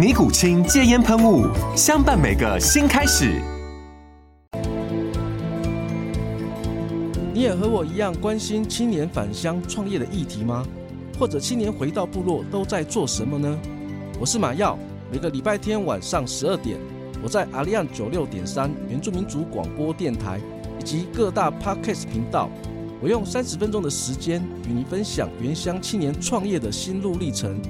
尼古清戒烟喷雾，相伴每个新开始。你也和我一样关心青年返乡创业的议题吗？或者青年回到部落都在做什么呢？我是马耀，每个礼拜天晚上十二点，我在阿利安九六点三原住民族广播电台以及各大 Podcast 频道，我用三十分钟的时间与你分享原乡青年创业的心路历程。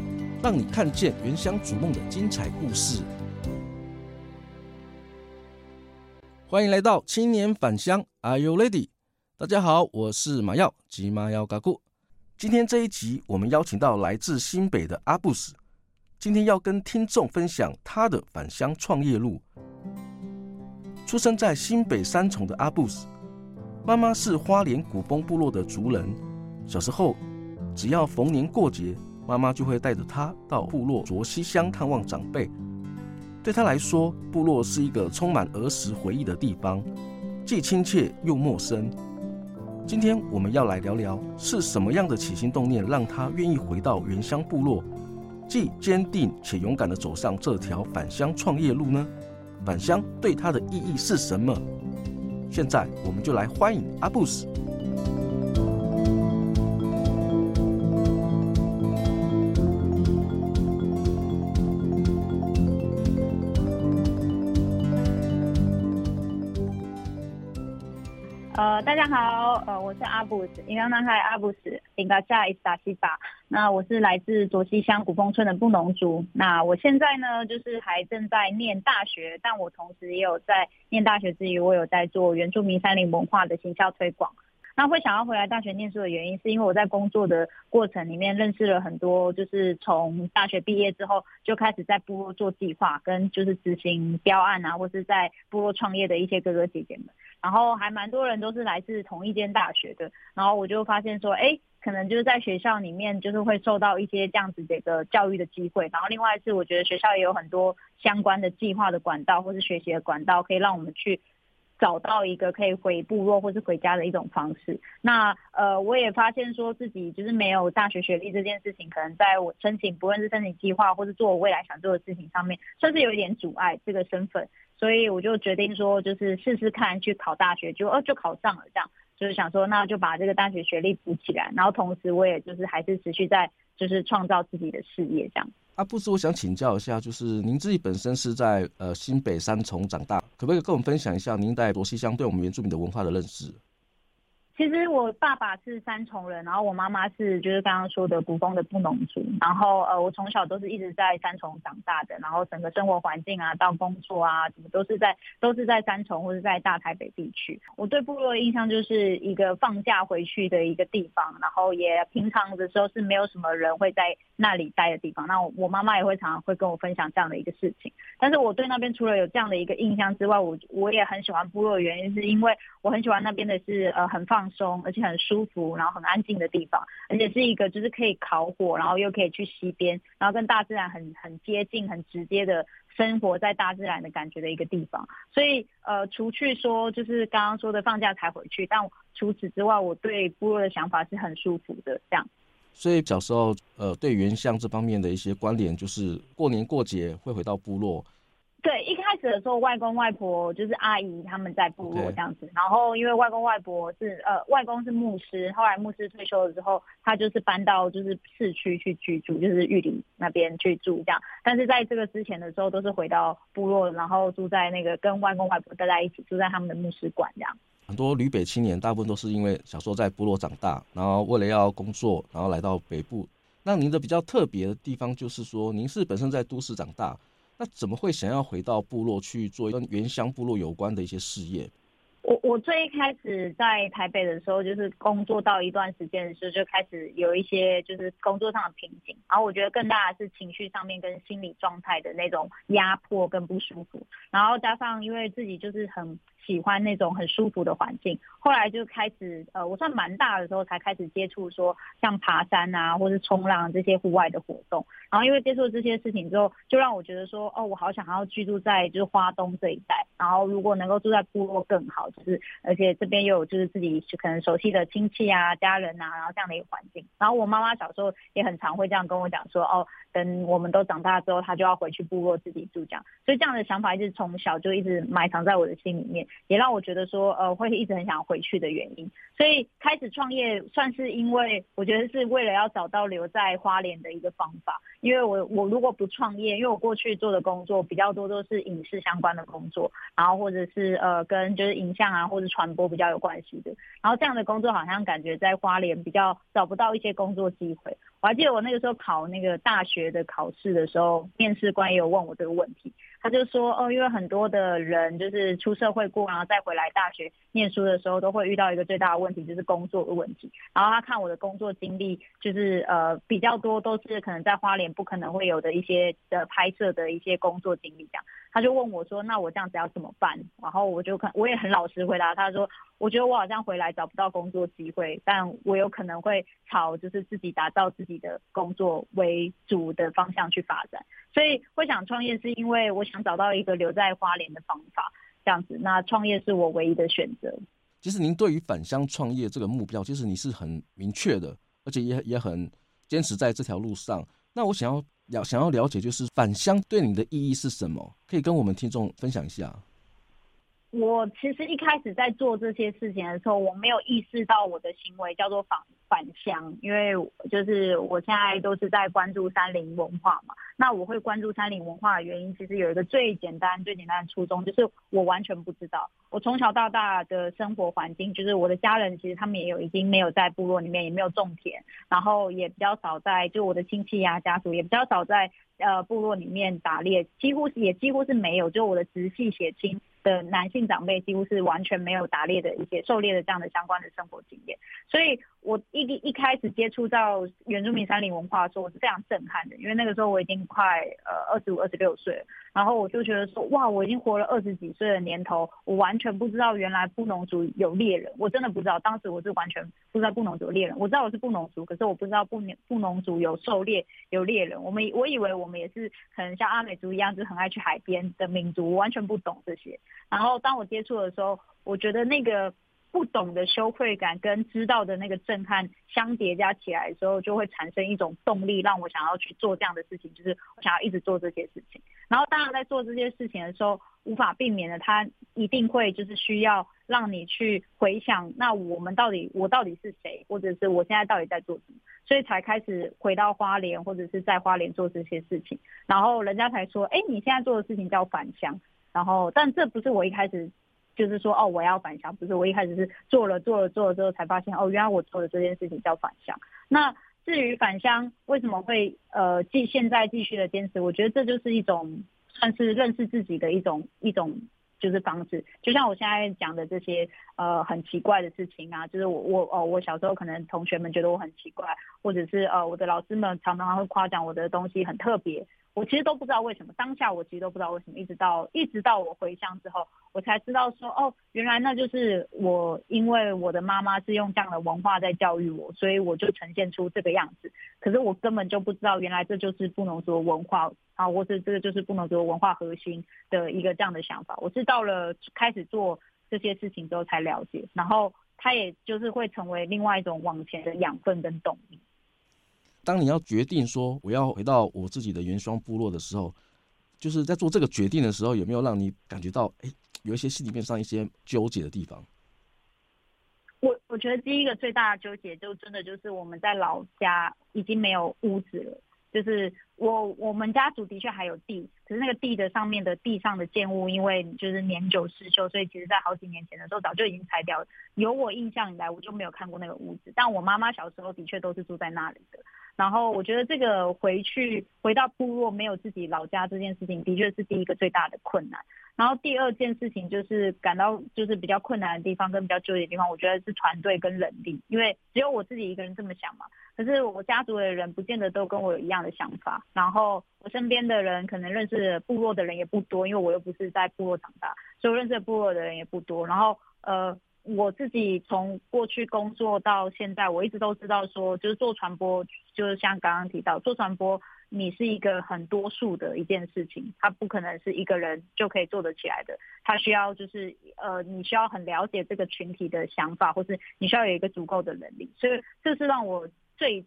让你看见原乡逐梦的精彩故事。欢迎来到青年返乡，Are you ready？大家好，我是马耀吉马耀嘎固。今天这一集，我们邀请到来自新北的阿布斯，今天要跟听众分享他的返乡创业路。出生在新北三重的阿布斯，妈妈是花莲古丰部落的族人。小时候，只要逢年过节，妈妈就会带着他到部落卓西乡探望长辈。对他来说，部落是一个充满儿时回忆的地方，既亲切又陌生。今天我们要来聊聊，是什么样的起心动念让他愿意回到原乡部落，既坚定且勇敢地走上这条返乡创业路呢？返乡对他的意义是什么？现在我们就来欢迎阿布斯。大家好，呃，我是阿布斯，伊朗男孩阿布斯，应该下伊斯达西巴。那我是来自卓西乡古风村的布农族。那我现在呢，就是还正在念大学，但我同时也有在念大学之余，我有在做原住民山林文化的行销推广。那会想要回来大学念书的原因，是因为我在工作的过程里面认识了很多，就是从大学毕业之后就开始在部落做计划，跟就是执行标案啊，或是在部落创业的一些哥哥姐姐们。然后还蛮多人都是来自同一间大学的，然后我就发现说，哎，可能就是在学校里面就是会受到一些这样子的一个教育的机会。然后另外是我觉得学校也有很多相关的计划的管道，或是学习的管道，可以让我们去。找到一个可以回部落或是回家的一种方式。那呃，我也发现说自己就是没有大学学历这件事情，可能在我申请不论是申请计划或是做我未来想做的事情上面，算是有一点阻碍这个身份。所以我就决定说，就是试试看去考大学，就呃就考上了这样。就是想说，那就把这个大学学历补起来，然后同时我也就是还是持续在就是创造自己的事业这样。阿布斯，我想请教一下，就是您自己本身是在呃新北三重长大，可不可以跟我们分享一下您在罗西乡对我们原住民的文化的认识？其实我爸爸是三重人，然后我妈妈是就是刚刚说的古风的布农族，然后呃我从小都是一直在三重长大的，然后整个生活环境啊到工作啊什么都是在都是在三重或者在大台北地区。我对部落的印象就是一个放假回去的一个地方，然后也平常的时候是没有什么人会在那里待的地方。那我我妈妈也会常常会跟我分享这样的一个事情。但是我对那边除了有这样的一个印象之外，我我也很喜欢部落的原因是因为我很喜欢那边的是呃很放。松，而且很舒服，然后很安静的地方，而且是一个就是可以烤火，然后又可以去溪边，然后跟大自然很很接近、很直接的生活在大自然的感觉的一个地方。所以呃，除去说就是刚刚说的放假才回去，但除此之外，我对部落的想法是很舒服的这样。所以小时候呃，对原乡这方面的一些关联，就是过年过节会回到部落。对，一开始的时候，外公外婆就是阿姨他们在部落这样子。然后因为外公外婆是呃，外公是牧师，后来牧师退休了之后，他就是搬到就是市区去居住，就是玉里那边去住这样。但是在这个之前的时候，都是回到部落，然后住在那个跟外公外婆待在一起，住在他们的牧师馆这样。很多旅北青年大部分都是因为小时候在部落长大，然后为了要工作，然后来到北部。那您的比较特别的地方就是说，您是本身在都市长大。那怎么会想要回到部落去做跟原乡部落有关的一些事业？我我最一开始在台北的时候，就是工作到一段时间的时候，就开始有一些就是工作上的瓶颈，然后我觉得更大的是情绪上面跟心理状态的那种压迫跟不舒服，然后加上因为自己就是很。喜欢那种很舒服的环境，后来就开始，呃，我算蛮大的时候才开始接触说像爬山啊，或是冲浪这些户外的活动。然后因为接触这些事情之后，就让我觉得说，哦，我好想要居住在就是花东这一带。然后如果能够住在部落更好，就是而且这边又有就是自己可能熟悉的亲戚啊、家人啊，然后这样的一个环境。然后我妈妈小时候也很常会这样跟我讲说，哦，等我们都长大之后，她就要回去部落自己住这样。所以这样的想法一直从小就一直埋藏在我的心里面。也让我觉得说，呃，会一直很想回去的原因，所以开始创业算是因为我觉得是为了要找到留在花莲的一个方法。因为我我如果不创业，因为我过去做的工作比较多都是影视相关的工作，然后或者是呃跟就是影像啊或者传播比较有关系的，然后这样的工作好像感觉在花莲比较找不到一些工作机会。我还记得我那个时候考那个大学的考试的时候，面试官也有问我这个问题。他就说，哦，因为很多的人就是出社会过，然后再回来大学念书的时候，都会遇到一个最大的问题，就是工作的问题。然后他看我的工作经历，就是呃比较多都是可能在花莲不可能会有的一些的拍摄的一些工作经历这样。他就问我说，那我这样子要怎么办？然后我就看，我也很老实回答他说，我觉得我好像回来找不到工作机会，但我有可能会朝就是自己打造自己的工作为主的方向去发展。所以会想创业，是因为我想找到一个留在花莲的方法，这样子。那创业是我唯一的选择。其实您对于返乡创业这个目标，其实你是很明确的，而且也也很坚持在这条路上。那我想要了想要了解，就是返乡对你的意义是什么？可以跟我们听众分享一下。我其实一开始在做这些事情的时候，我没有意识到我的行为叫做返返乡，因为就是我现在都是在关注山林文化嘛。那我会关注山林文化的原因，其实有一个最简单、最简单的初衷，就是我完全不知道。我从小到大的生活环境，就是我的家人其实他们也有已经没有在部落里面，也没有种田，然后也比较少在，就我的亲戚呀、家属也比较少在呃部落里面打猎，几乎也几乎是没有，就我的直系血亲。的男性长辈几乎是完全没有打猎的一些狩猎的这样的相关的生活经验，所以我一一开始接触到原住民山林文化的时候，我是非常震撼的，因为那个时候我已经快呃二十五、二十六岁了，然后我就觉得说，哇，我已经活了二十几岁的年头，我完全不知道原来布农族有猎人，我真的不知道，当时我是完全不知道布农族有猎人，我知道我是布农族，可是我不知道布布农族有狩猎有猎人，我们我以为我们也是可能像阿美族一样，就是很爱去海边的民族，我完全不懂这些。然后当我接触的时候，我觉得那个不懂的羞愧感跟知道的那个震撼相叠加起来的时候，就会产生一种动力，让我想要去做这样的事情，就是我想要一直做这些事情。然后当然在做这些事情的时候，无法避免的，它一定会就是需要让你去回想，那我们到底我到底是谁，或者是我现在到底在做什么，所以才开始回到花莲或者是在花莲做这些事情。然后人家才说，哎，你现在做的事情叫返乡。然后，但这不是我一开始就是说哦，我要返乡，不是我一开始是做了做了做了之后才发现哦，原来我做的这件事情叫返乡。那至于返乡为什么会呃继现在继续的坚持，我觉得这就是一种算是认识自己的一种一种就是方式。就像我现在讲的这些呃很奇怪的事情啊，就是我我哦我小时候可能同学们觉得我很奇怪，或者是呃我的老师们常常会夸奖我的东西很特别。我其实都不知道为什么，当下我其实都不知道为什么，一直到一直到我回乡之后，我才知道说，哦，原来那就是我，因为我的妈妈是用这样的文化在教育我，所以我就呈现出这个样子。可是我根本就不知道，原来这就是不能说文化啊，或是这个就是不能说文化核心的一个这样的想法。我是到了开始做这些事情之后才了解，然后它也就是会成为另外一种往前的养分跟动力。当你要决定说我要回到我自己的原乡部落的时候，就是在做这个决定的时候，有没有让你感觉到，哎、有一些心里面上一些纠结的地方？我我觉得第一个最大的纠结，就真的就是我们在老家已经没有屋子了。就是我我们家族的确还有地，可是那个地的上面的地上的建物，因为就是年久失修，所以其实在好几年前的时候早就已经拆掉了。有我印象以来，我就没有看过那个屋子。但我妈妈小时候的确都是住在那里的。然后我觉得这个回去回到部落没有自己老家这件事情，的确是第一个最大的困难。然后第二件事情就是感到就是比较困难的地方跟比较纠结的地方，我觉得是团队跟人力，因为只有我自己一个人这么想嘛。可是我家族的人不见得都跟我有一样的想法，然后我身边的人可能认识部落的人也不多，因为我又不是在部落长大，所以我认识的部落的人也不多。然后呃，我自己从过去工作到现在，我一直都知道说，就是做传播，就是像刚刚提到做传播，你是一个很多数的一件事情，它不可能是一个人就可以做得起来的，它需要就是呃，你需要很了解这个群体的想法，或是你需要有一个足够的能力，所以这是让我。最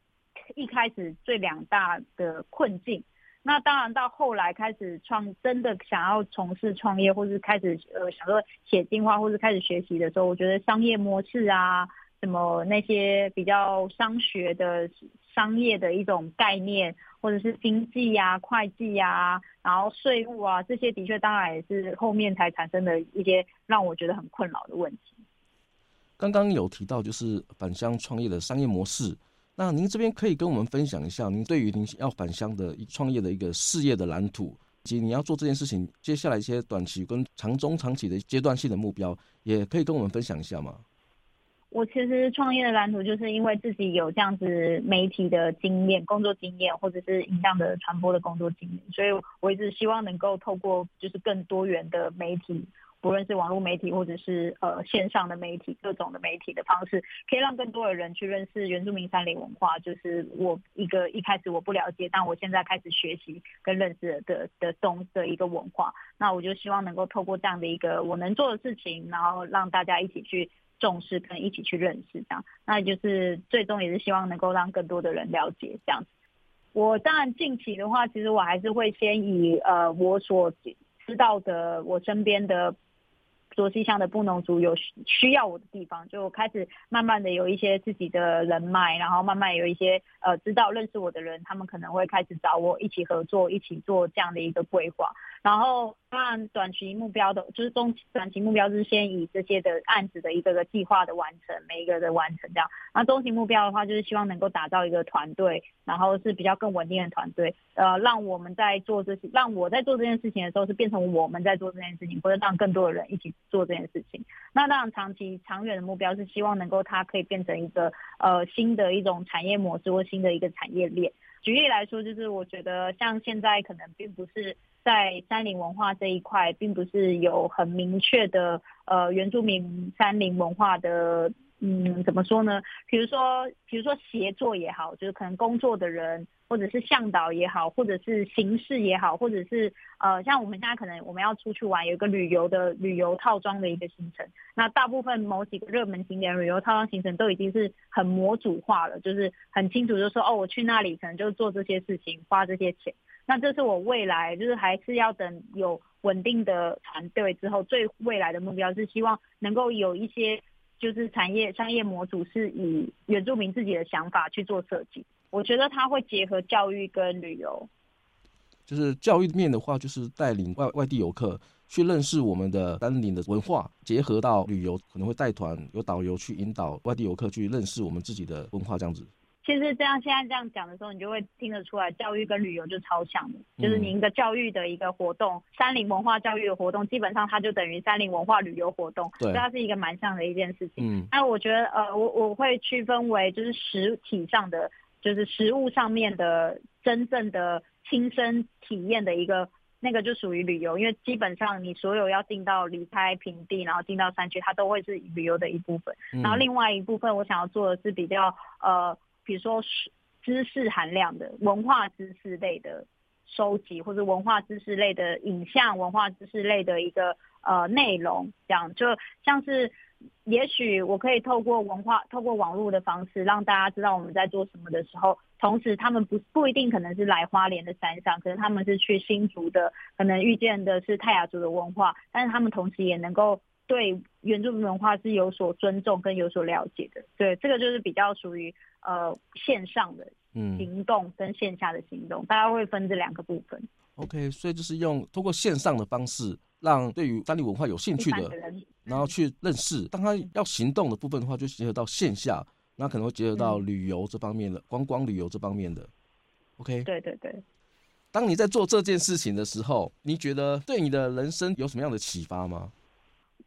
一开始最两大的困境，那当然到后来开始创，真的想要从事创业，或是开始呃想说写进化，或是开始学习的时候，我觉得商业模式啊，什么那些比较商学的商业的一种概念，或者是经济啊、会计啊，然后税务啊，这些的确当然也是后面才产生的一些让我觉得很困扰的问题。刚刚有提到就是返乡创业的商业模式。那您这边可以跟我们分享一下，您对于您要返乡的创业的一个事业的蓝图，及你要做这件事情接下来一些短期跟长中长期的阶段性的目标，也可以跟我们分享一下吗？我其实创业的蓝图，就是因为自己有这样子媒体的经验、工作经验，或者是影像的传播的工作经验，所以我一直希望能够透过就是更多元的媒体。不论是网络媒体或者是呃线上的媒体，各种的媒体的方式，可以让更多的人去认识原住民山林文化。就是我一个一开始我不了解，但我现在开始学习跟认识的的东的一个文化。那我就希望能够透过这样的一个我能做的事情，然后让大家一起去重视跟一起去认识这样。那就是最终也是希望能够让更多的人了解这样。我当然近期的话，其实我还是会先以呃我所知道的我身边的。卓西乡的布农族有需要我的地方，就开始慢慢的有一些自己的人脉，然后慢慢有一些呃知道认识我的人，他们可能会开始找我一起合作，一起做这样的一个规划。然后当然短期目标的，就是中短期目标是先以这些的案子的一个个计划的完成，每一个的完成这样。那中期目标的话，就是希望能够打造一个团队，然后是比较更稳定的团队，呃，让我们在做这些，让我在做这件事情的时候是变成我们在做这件事情，或者让更多的人一起做这件事情。那当然长期长远的目标是希望能够它可以变成一个呃新的一种产业模式或新的一个产业链。举例来说，就是我觉得像现在可能并不是。在山林文化这一块，并不是有很明确的呃原住民山林文化的，嗯，怎么说呢？比如说，比如说协作也好，就是可能工作的人，或者是向导也好，或者是形式也好，或者是呃，像我们现在可能我们要出去玩，有一个旅游的旅游套装的一个行程，那大部分某几个热门景点旅游套装行程都已经是很模组化了，就是很清楚，就是说哦，我去那里可能就做这些事情，花这些钱。那这是我未来，就是还是要等有稳定的团队之后，最未来的目标是希望能够有一些就是产业商业模组是以原住民自己的想法去做设计。我觉得它会结合教育跟旅游，就是教育面的话，就是带领外外地游客去认识我们的山林的文化，结合到旅游可能会带团有导游去引导外地游客去认识我们自己的文化，这样子。其实这样，现在这样讲的时候，你就会听得出来，教育跟旅游就超像的。就是你一个教育的一个活动，山林文化教育的活动，基本上它就等于山林文化旅游活动，对，所以它是一个蛮像的一件事情。嗯，那我觉得，呃，我我会区分为就是实体上的，就是实物上面的真正的亲身体验的一个，那个就属于旅游，因为基本上你所有要进到离开平地，然后进到山区，它都会是旅游的一部分。然后另外一部分，我想要做的是比较呃。比如说知识含量的文化知识类的收集，或者文化知识类的影像、文化知识类的一个呃内容，这样就像是也许我可以透过文化、透过网络的方式，让大家知道我们在做什么的时候，同时他们不不一定可能是来花莲的山上，可能他们是去新竹的，可能遇见的是泰雅族的文化，但是他们同时也能够对原住民文化是有所尊重跟有所了解的。对，这个就是比较属于呃线上的行动跟线下的行动，嗯、大家会分这两个部分。OK，所以就是用通过线上的方式。让对于当地文化有兴趣的人，然后去认识。当他要行动的部分的话，就结合到线下，那可能会结合到旅游这方面的，观光旅游这方面的。OK，对对对。当你在做这件事情的时候，你觉得对你的人生有什么样的启发吗？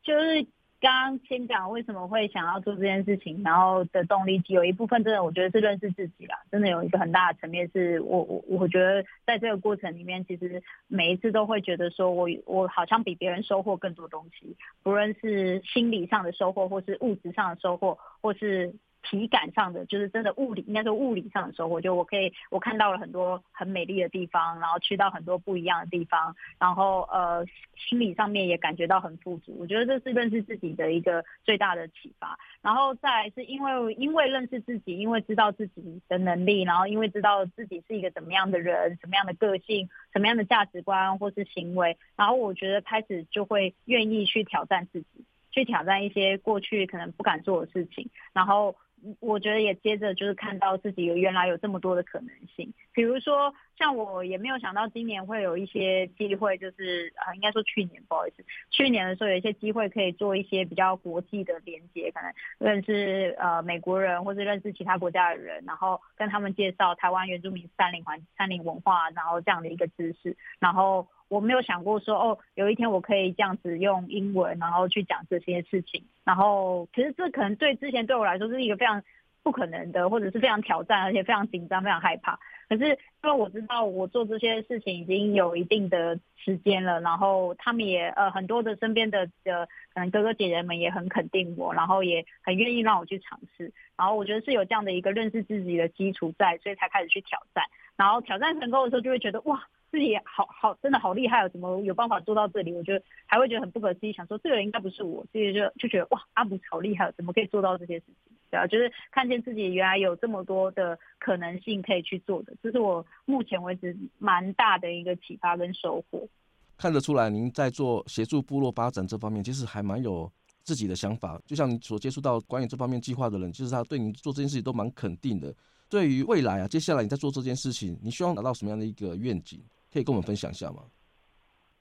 就是。刚刚先讲为什么会想要做这件事情，然后的动力有一部分真的我觉得是认识自己啦，真的有一个很大的层面是我我我觉得在这个过程里面，其实每一次都会觉得说我我好像比别人收获更多东西，不论是心理上的收获，或是物质上的收获，或是。体感上的就是真的物理，应该说物理上的收获，就我可以我看到了很多很美丽的地方，然后去到很多不一样的地方，然后呃心理上面也感觉到很富足。我觉得这是认识自己的一个最大的启发。然后再来是因为因为认识自己，因为知道自己的能力，然后因为知道自己是一个怎么样的人，什么样的个性，什么样的价值观或是行为，然后我觉得开始就会愿意去挑战自己，去挑战一些过去可能不敢做的事情，然后。我觉得也接着就是看到自己有原来有这么多的可能性，比如说像我也没有想到今年会有一些机会，就是啊，应该说去年不好意思，去年的时候有一些机会可以做一些比较国际的连接，可能认识呃美国人或者认识其他国家的人，然后跟他们介绍台湾原住民山林环山林文化，然后这样的一个知识，然后。我没有想过说哦，有一天我可以这样子用英文，然后去讲这些事情。然后其实这可能对之前对我来说是一个非常不可能的，或者是非常挑战，而且非常紧张、非常害怕。可是因为我知道我做这些事情已经有一定的时间了，然后他们也呃很多的身边的的可能哥哥姐姐们也很肯定我，然后也很愿意让我去尝试。然后我觉得是有这样的一个认识自己的基础在，所以才开始去挑战。然后挑战成功的时候，就会觉得哇。自己好好真的好厉害哦，怎么有办法做到这里？我觉得还会觉得很不可思议，想说这个人应该不是我，所以就就觉得哇，阿姆好厉害，怎么可以做到这些事情？对啊，就是看见自己原来有这么多的可能性可以去做的，这是我目前为止蛮大的一个启发跟收获。看得出来，您在做协助部落发展这方面，其实还蛮有自己的想法。就像你所接触到关于这方面计划的人，其实他对你做这件事情都蛮肯定的。对于未来啊，接下来你在做这件事情，你希望达到什么样的一个愿景？可以跟我们分享一下吗？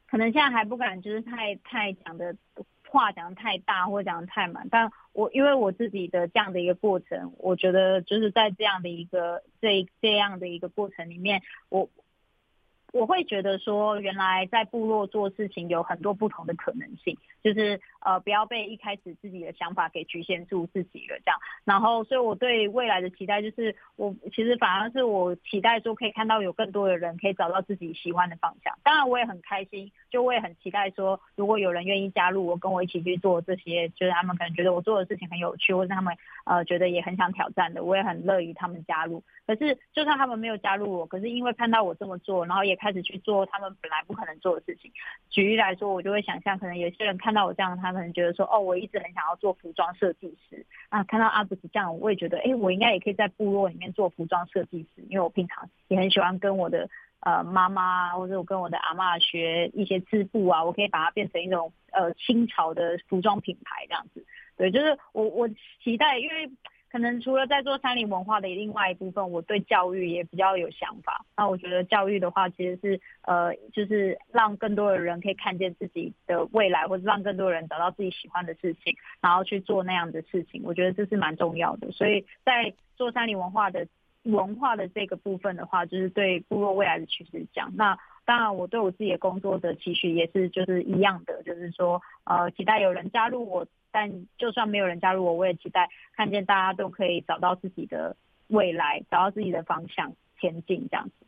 可能现在还不敢，就是太太讲的话讲的太大，或讲的太满。但我因为我自己的这样的一个过程，我觉得就是在这样的一个这这样的一个过程里面，我。我会觉得说，原来在部落做事情有很多不同的可能性，就是呃，不要被一开始自己的想法给局限住自己了，这样。然后，所以我对未来的期待就是，我其实反而是我期待说，可以看到有更多的人可以找到自己喜欢的方向。当然，我也很开心，就我也很期待说，如果有人愿意加入我，跟我一起去做这些，就是他们可能觉得我做的事情很有趣，或者他们呃觉得也很想挑战的，我也很乐于他们加入。可是，就算他们没有加入我，可是因为看到我这么做，然后也。开始去做他们本来不可能做的事情。举例来说，我就会想象，可能有些人看到我这样，他可能觉得说，哦，我一直很想要做服装设计师啊。看到阿布子这样，我也觉得，哎，我应该也可以在部落里面做服装设计师，因为我平常也很喜欢跟我的呃妈妈或者我跟我的阿嬷学一些织布啊，我可以把它变成一种呃新潮的服装品牌这样子。对，就是我我期待，因为。可能除了在做山林文化的另外一部分，我对教育也比较有想法。那我觉得教育的话，其实是呃，就是让更多的人可以看见自己的未来，或者让更多人找到自己喜欢的事情，然后去做那样的事情。我觉得这是蛮重要的。所以在做山林文化的文化的这个部分的话，就是对部落未来的趋势讲。那当然，我对我自己的工作的期许也是就是一样的，就是说呃，期待有人加入我。但就算没有人加入我，我也期待看见大家都可以找到自己的未来，找到自己的方向前进这样子。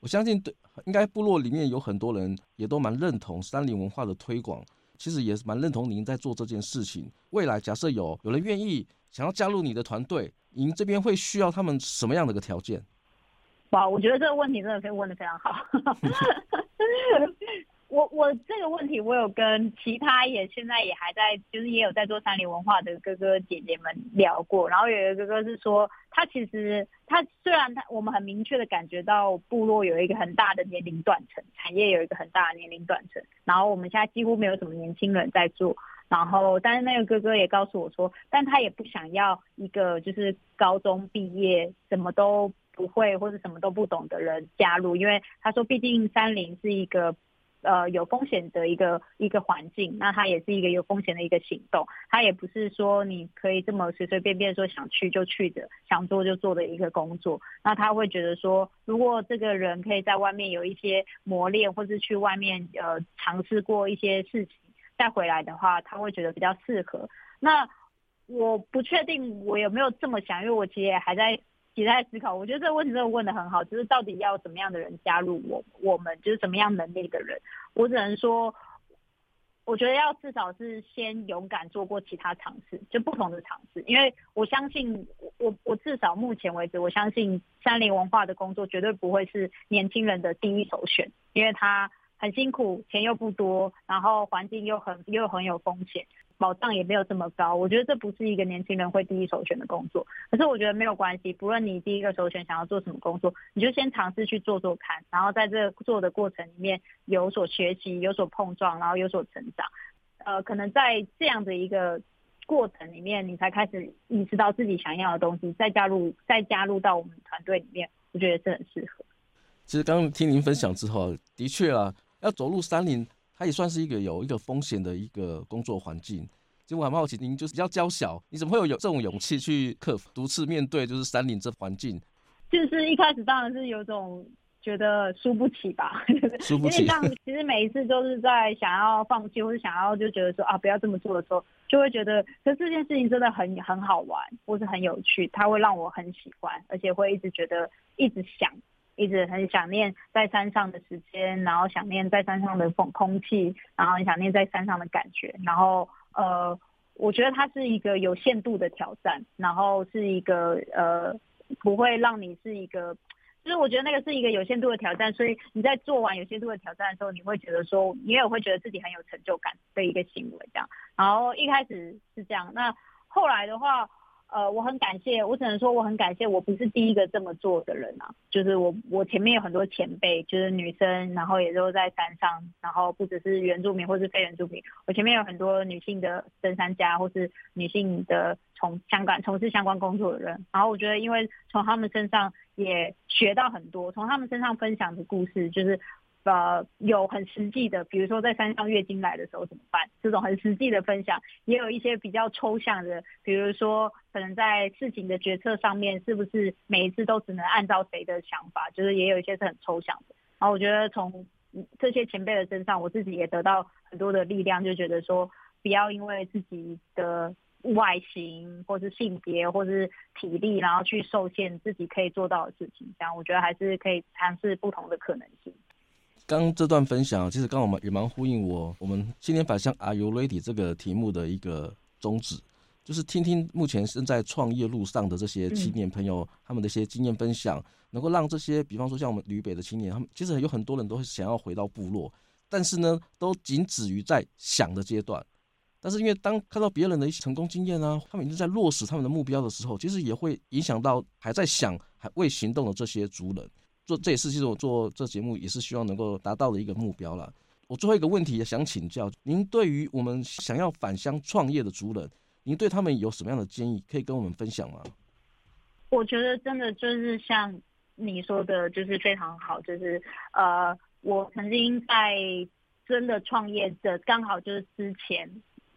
我相信，对，应该部落里面有很多人也都蛮认同山林文化的推广，其实也是蛮认同您在做这件事情。未来假设有有人愿意想要加入你的团队，您这边会需要他们什么样的一个条件？哇，我觉得这个问题真的可以问得非常好。我我我这个问题，我有跟其他也现在也还在，就是也有在做山林文化的哥哥姐姐们聊过。然后有一个哥哥是说，他其实他虽然他我们很明确的感觉到部落有一个很大的年龄断层，产业有一个很大的年龄断层，然后我们现在几乎没有什么年轻人在做。然后，但是那个哥哥也告诉我说，但他也不想要一个就是高中毕业什么都不会或者什么都不懂的人加入，因为他说，毕竟山林是一个。呃，有风险的一个一个环境，那它也是一个有风险的一个行动，它也不是说你可以这么随随便便说想去就去的，想做就做的一个工作。那他会觉得说，如果这个人可以在外面有一些磨练，或是去外面呃尝试过一些事情，再回来的话，他会觉得比较适合。那我不确定我有没有这么想，因为我其实也还在。也在思考，我觉得这个问题真的问得很好，就是到底要怎么样的人加入我，我们就是怎么样能力的人。我只能说，我觉得要至少是先勇敢做过其他尝试，就不同的尝试，因为我相信，我我至少目前为止，我相信山林文化的工作绝对不会是年轻人的第一首选，因为他很辛苦，钱又不多，然后环境又很又很有风险。保障也没有这么高，我觉得这不是一个年轻人会第一首选的工作。可是我觉得没有关系，不论你第一个首选想要做什么工作，你就先尝试去做做看，然后在这做的过程里面有所学习、有所碰撞，然后有所成长。呃，可能在这样的一个过程里面，你才开始意识到自己想要的东西，再加入再加入到我们团队里面，我觉得是很适合。其实刚刚听您分享之后，的确啊，要走入山林。它也算是一个有一个风险的一个工作环境。其实我很好奇，您就是比较娇小，你怎么会有有这种勇气去克服独自面对就是山林这环境？就是一开始当然是有种觉得输不起吧，输不起。因为像其实每一次都是在想要放弃或者想要就觉得说啊不要这么做的时候，就会觉得，可是这件事情真的很很好玩，或是很有趣，它会让我很喜欢，而且会一直觉得一直想。一直很想念在山上的时间，然后想念在山上的风空气，然后很想念在山上的感觉，然后呃，我觉得它是一个有限度的挑战，然后是一个呃不会让你是一个，就是我觉得那个是一个有限度的挑战，所以你在做完有限度的挑战的时候，你会觉得说你也会觉得自己很有成就感的一个行为这样，然后一开始是这样，那后来的话。呃，我很感谢，我只能说我很感谢，我不是第一个这么做的人啊。就是我，我前面有很多前辈，就是女生，然后也都在山上，然后不只是原住民或是非原住民，我前面有很多女性的登山家，或是女性的从相关从事相关工作的人。然后我觉得，因为从他们身上也学到很多，从他们身上分享的故事，就是。呃，有很实际的，比如说在山上月经来的时候怎么办？这种很实际的分享，也有一些比较抽象的，比如说可能在事情的决策上面，是不是每一次都只能按照谁的想法？就是也有一些是很抽象的。然后我觉得从这些前辈的身上，我自己也得到很多的力量，就觉得说不要因为自己的外形或是性别或是体力，然后去受限自己可以做到的事情。这样我觉得还是可以尝试不同的可能性。刚这段分享，其实刚我们也蛮呼应我我们青年返乡 Are You Ready 这个题目的一个宗旨，就是听听目前正在创业路上的这些青年朋友他们的一些经验分享，能够让这些比方说像我们旅北的青年，他们其实有很多人都会想要回到部落，但是呢，都仅止于在想的阶段。但是因为当看到别人的一些成功经验啊，他们已经在落实他们的目标的时候，其实也会影响到还在想还未行动的这些族人。做这也是其实我做这节目也是希望能够达到的一个目标了。我最后一个问题也想请教您，对于我们想要返乡创业的族人，您对他们有什么样的建议可以跟我们分享吗？我觉得真的就是像你说的，就是非常好。就是呃，我曾经在真的创业的刚好就是之前。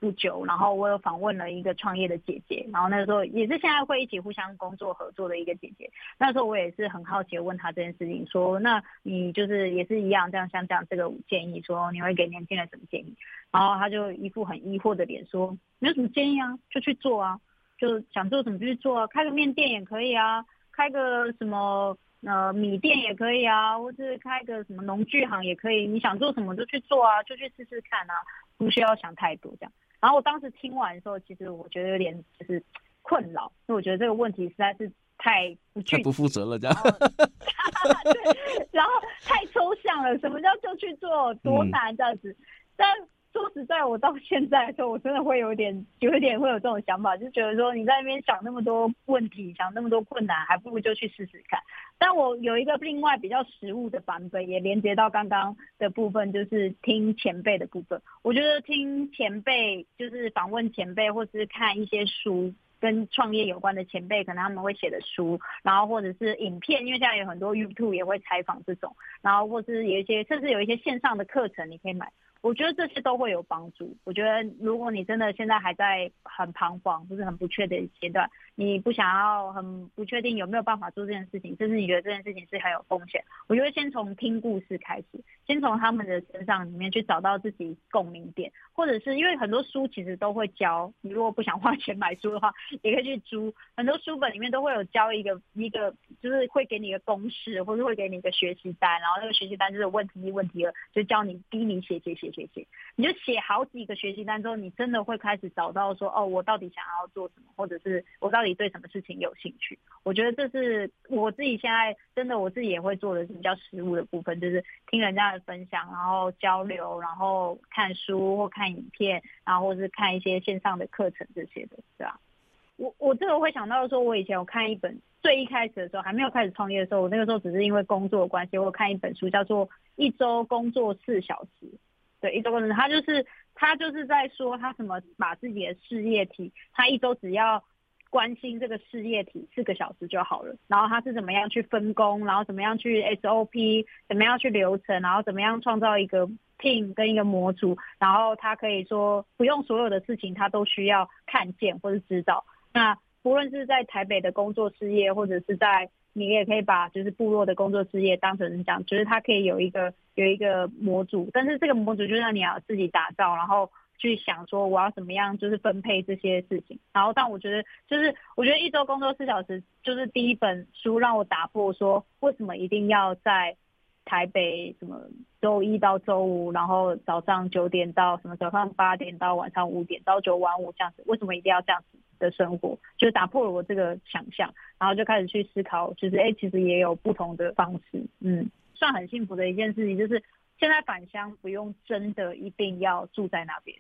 不久，然后我有访问了一个创业的姐姐，然后那时候也是现在会一起互相工作合作的一个姐姐。那时候我也是很好奇问她这件事情，说那你就是也是一样这样像这样这个建议，说你会给年轻人什么建议？然后她就一副很疑惑的脸说，没有什么建议啊，就去做啊，就想做什么就去做啊，开个面店也可以啊，开个什么呃米店也可以啊，或是开个什么农具行也可以，你想做什么就去做啊，就去试试看啊，不需要想太多这样。然后我当时听完的时候，其实我觉得有点就是困扰，因为我觉得这个问题实在是太太不负责了，这样。对，然后太抽象了，什么叫就去做，多难这样子，嗯、但。说实在，我到现在的时候，我真的会有点，有一点会有这种想法，就觉得说你在那边想那么多问题，想那么多困难，还不如就去试试看。但我有一个另外比较实物的版本，也连接到刚刚的部分，就是听前辈的部分。我觉得听前辈，就是访问前辈，或是看一些书跟创业有关的前辈，可能他们会写的书，然后或者是影片，因为现在有很多 YouTube 也会采访这种，然后或是有一些，甚至有一些线上的课程，你可以买。我觉得这些都会有帮助。我觉得如果你真的现在还在很彷徨，就是很不确定阶段，你不想要很不确定有没有办法做这件事情，甚至你觉得这件事情是很有风险，我觉得先从听故事开始，先从他们的身上里面去找到自己共鸣点，或者是因为很多书其实都会教，你如果不想花钱买书的话，也可以去租。很多书本里面都会有教一个一个，就是会给你一个公式，或者会给你一个学习单，然后那个学习单就是问题一问题二，就教你逼你写写写。写写，你就写好几个学习单之后，你真的会开始找到说，哦，我到底想要做什么，或者是我到底对什么事情有兴趣。我觉得这是我自己现在真的我自己也会做的是比较实务的部分，就是听人家的分享，然后交流，然后看书或看影片，然后或是看一些线上的课程这些的，对吧？我我这个会想到说，我以前有看一本最一开始的时候，还没有开始创业的时候，我那个时候只是因为工作关系，我看一本书叫做《一周工作四小时》。对，一周工作，他就是他就是在说他什么把自己的事业体，他一周只要关心这个事业体四个小时就好了。然后他是怎么样去分工，然后怎么样去 SOP，怎么样去流程，然后怎么样创造一个 team 跟一个模组，然后他可以说不用所有的事情他都需要看见或是知道。那不论是在台北的工作事业，或者是在你也可以把就是部落的工作事业当成是这样，就是它可以有一个有一个模组，但是这个模组就让你要自己打造，然后去想说我要怎么样就是分配这些事情。然后但我觉得就是我觉得一周工作四小时就是第一本书让我打破说为什么一定要在台北什么周一到周五，然后早上九点到什么早上八点到晚上五点，朝九晚五这样子，为什么一定要这样子？的生活就打破了我这个想象，然后就开始去思考，就是哎、其实也有不同的方式，嗯，算很幸福的一件事情，就是现在返乡不用真的一定要住在那边，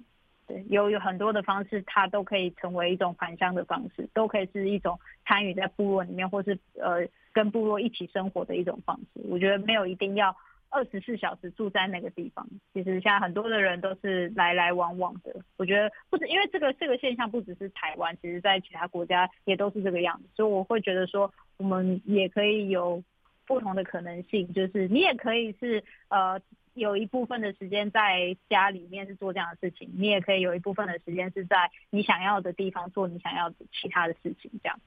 对，有有很多的方式，它都可以成为一种返乡的方式，都可以是一种参与在部落里面，或是呃跟部落一起生活的一种方式。我觉得没有一定要。二十四小时住在那个地方，其实现在很多的人都是来来往往的。我觉得不止，因为这个这个现象不只是台湾，其实在其他国家也都是这个样子。所以我会觉得说，我们也可以有不同的可能性，就是你也可以是呃有一部分的时间在家里面是做这样的事情，你也可以有一部分的时间是在你想要的地方做你想要的其他的事情，这样。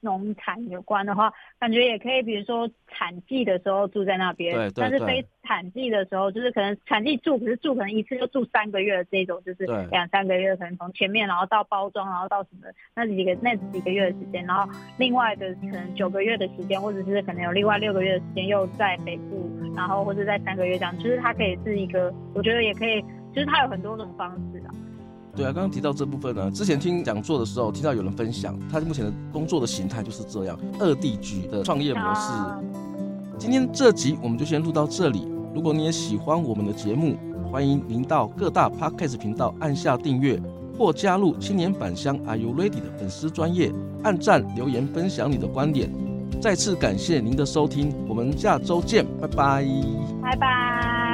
农产有关的话，感觉也可以，比如说产季的时候住在那边，对对对，但是非产季的时候，就是可能产季住，可是住可能一次就住三个月的这种，就是两三个月，可能从前面然后到包装，然后到什么那几个那几个月的时间，然后另外的可能九个月的时间，或者是可能有另外六个月的时间又在北部，然后或者在三个月这样，就是它可以是一个，我觉得也可以，就是它有很多种方式啊。对啊，刚刚提到这部分呢，之前听讲座的时候，听到有人分享，他目前的工作的形态就是这样，二地局的创业模式。今天这集我们就先录到这里。如果你也喜欢我们的节目，欢迎您到各大 Podcast 频道按下订阅，或加入青年返乡 Are You Ready 的粉丝专业，按赞留言分享你的观点。再次感谢您的收听，我们下周见，拜拜，拜拜。